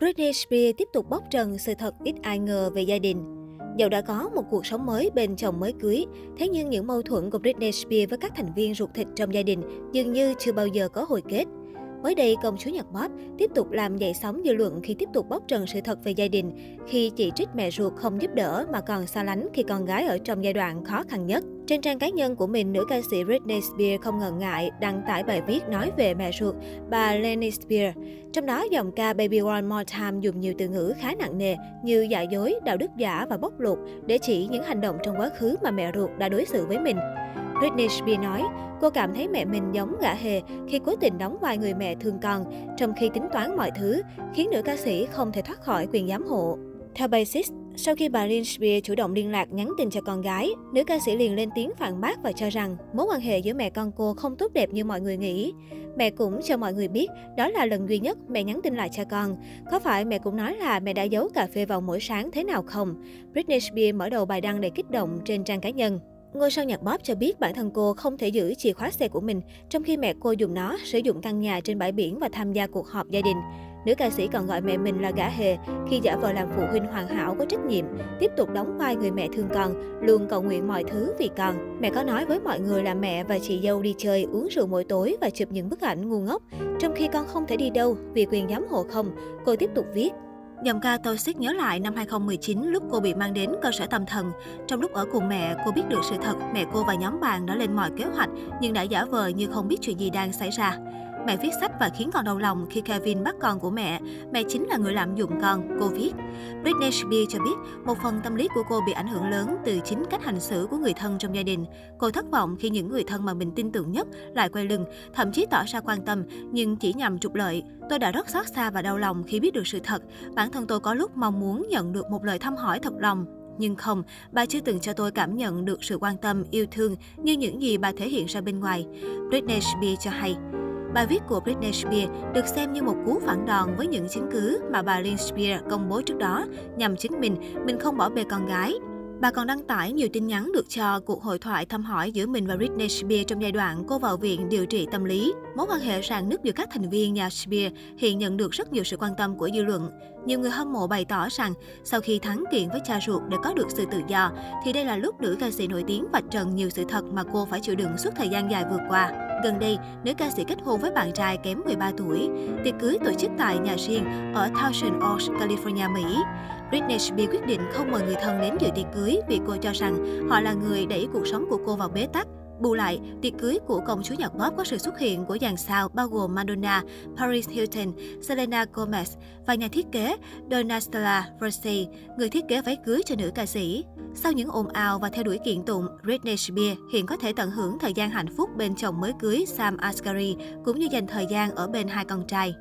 Britney Spears tiếp tục bóc trần sự thật ít ai ngờ về gia đình. Dẫu đã có một cuộc sống mới bên chồng mới cưới, thế nhưng những mâu thuẫn của Britney Spears với các thành viên ruột thịt trong gia đình dường như chưa bao giờ có hồi kết. Mới đây, công chúa nhật pop tiếp tục làm dậy sóng dư luận khi tiếp tục bóc trần sự thật về gia đình, khi chỉ trích mẹ ruột không giúp đỡ mà còn xa lánh khi con gái ở trong giai đoạn khó khăn nhất. Trên trang cá nhân của mình, nữ ca sĩ Britney Spears không ngần ngại đăng tải bài viết nói về mẹ ruột, bà Lenny Spears. Trong đó, dòng ca Baby One More Time dùng nhiều từ ngữ khá nặng nề như giả dối, đạo đức giả và bóc lột để chỉ những hành động trong quá khứ mà mẹ ruột đã đối xử với mình. Britney Spears nói, cô cảm thấy mẹ mình giống gã hề khi cố tình đóng vai người mẹ thương con, trong khi tính toán mọi thứ, khiến nữ ca sĩ không thể thoát khỏi quyền giám hộ. Theo Basis, sau khi bà Lynn Spears chủ động liên lạc nhắn tin cho con gái, nữ ca sĩ liền lên tiếng phản bác và cho rằng mối quan hệ giữa mẹ con cô không tốt đẹp như mọi người nghĩ. Mẹ cũng cho mọi người biết đó là lần duy nhất mẹ nhắn tin lại cho con. Có phải mẹ cũng nói là mẹ đã giấu cà phê vào mỗi sáng thế nào không? Britney Spears mở đầu bài đăng để kích động trên trang cá nhân. Ngôi sao nhạc pop cho biết bản thân cô không thể giữ chìa khóa xe của mình, trong khi mẹ cô dùng nó sử dụng căn nhà trên bãi biển và tham gia cuộc họp gia đình. Nữ ca sĩ còn gọi mẹ mình là gã hề khi giả vờ làm phụ huynh hoàn hảo có trách nhiệm, tiếp tục đóng vai người mẹ thương con, luôn cầu nguyện mọi thứ vì con. Mẹ có nói với mọi người là mẹ và chị dâu đi chơi, uống rượu mỗi tối và chụp những bức ảnh ngu ngốc. Trong khi con không thể đi đâu vì quyền giám hộ không, cô tiếp tục viết. Giọng ca Toxic nhớ lại năm 2019 lúc cô bị mang đến cơ sở tâm thần. Trong lúc ở cùng mẹ, cô biết được sự thật mẹ cô và nhóm bạn đã lên mọi kế hoạch nhưng đã giả vờ như không biết chuyện gì đang xảy ra. Mẹ viết sách và khiến con đau lòng khi Kevin bắt con của mẹ. Mẹ chính là người lạm dụng con, cô viết. Britney Spears cho biết, một phần tâm lý của cô bị ảnh hưởng lớn từ chính cách hành xử của người thân trong gia đình. Cô thất vọng khi những người thân mà mình tin tưởng nhất lại quay lưng, thậm chí tỏ ra quan tâm, nhưng chỉ nhằm trục lợi. Tôi đã rất xót xa và đau lòng khi biết được sự thật. Bản thân tôi có lúc mong muốn nhận được một lời thăm hỏi thật lòng, nhưng không, bà chưa từng cho tôi cảm nhận được sự quan tâm, yêu thương như những gì bà thể hiện ra bên ngoài. Britney Spears cho hay. Bài viết của Britney Spears được xem như một cú phản đòn với những chứng cứ mà bà Lynn Spears công bố trước đó nhằm chứng minh mình không bỏ bê con gái. Bà còn đăng tải nhiều tin nhắn được cho cuộc hội thoại thăm hỏi giữa mình và Britney Spears trong giai đoạn cô vào viện điều trị tâm lý. Mối quan hệ rạn nứt giữa các thành viên nhà Spears hiện nhận được rất nhiều sự quan tâm của dư luận. Nhiều người hâm mộ bày tỏ rằng sau khi thắng kiện với cha ruột để có được sự tự do, thì đây là lúc nữ ca sĩ nổi tiếng vạch trần nhiều sự thật mà cô phải chịu đựng suốt thời gian dài vừa qua. Gần đây, nữ ca sĩ kết hôn với bạn trai kém 13 tuổi. Tiệc cưới tổ chức tại nhà riêng ở Thousand Oaks, California, Mỹ. Britney Spears quyết định không mời người thân đến dự tiệc cưới vì cô cho rằng họ là người đẩy cuộc sống của cô vào bế tắc. Bù lại, tiệc cưới của công chúa nhạc pop có sự xuất hiện của dàn sao bao gồm Madonna, Paris Hilton, Selena Gomez và nhà thiết kế Donatella Versace, người thiết kế váy cưới cho nữ ca sĩ. Sau những ồn ào và theo đuổi kiện tụng, Britney Spears hiện có thể tận hưởng thời gian hạnh phúc bên chồng mới cưới Sam Asghari cũng như dành thời gian ở bên hai con trai.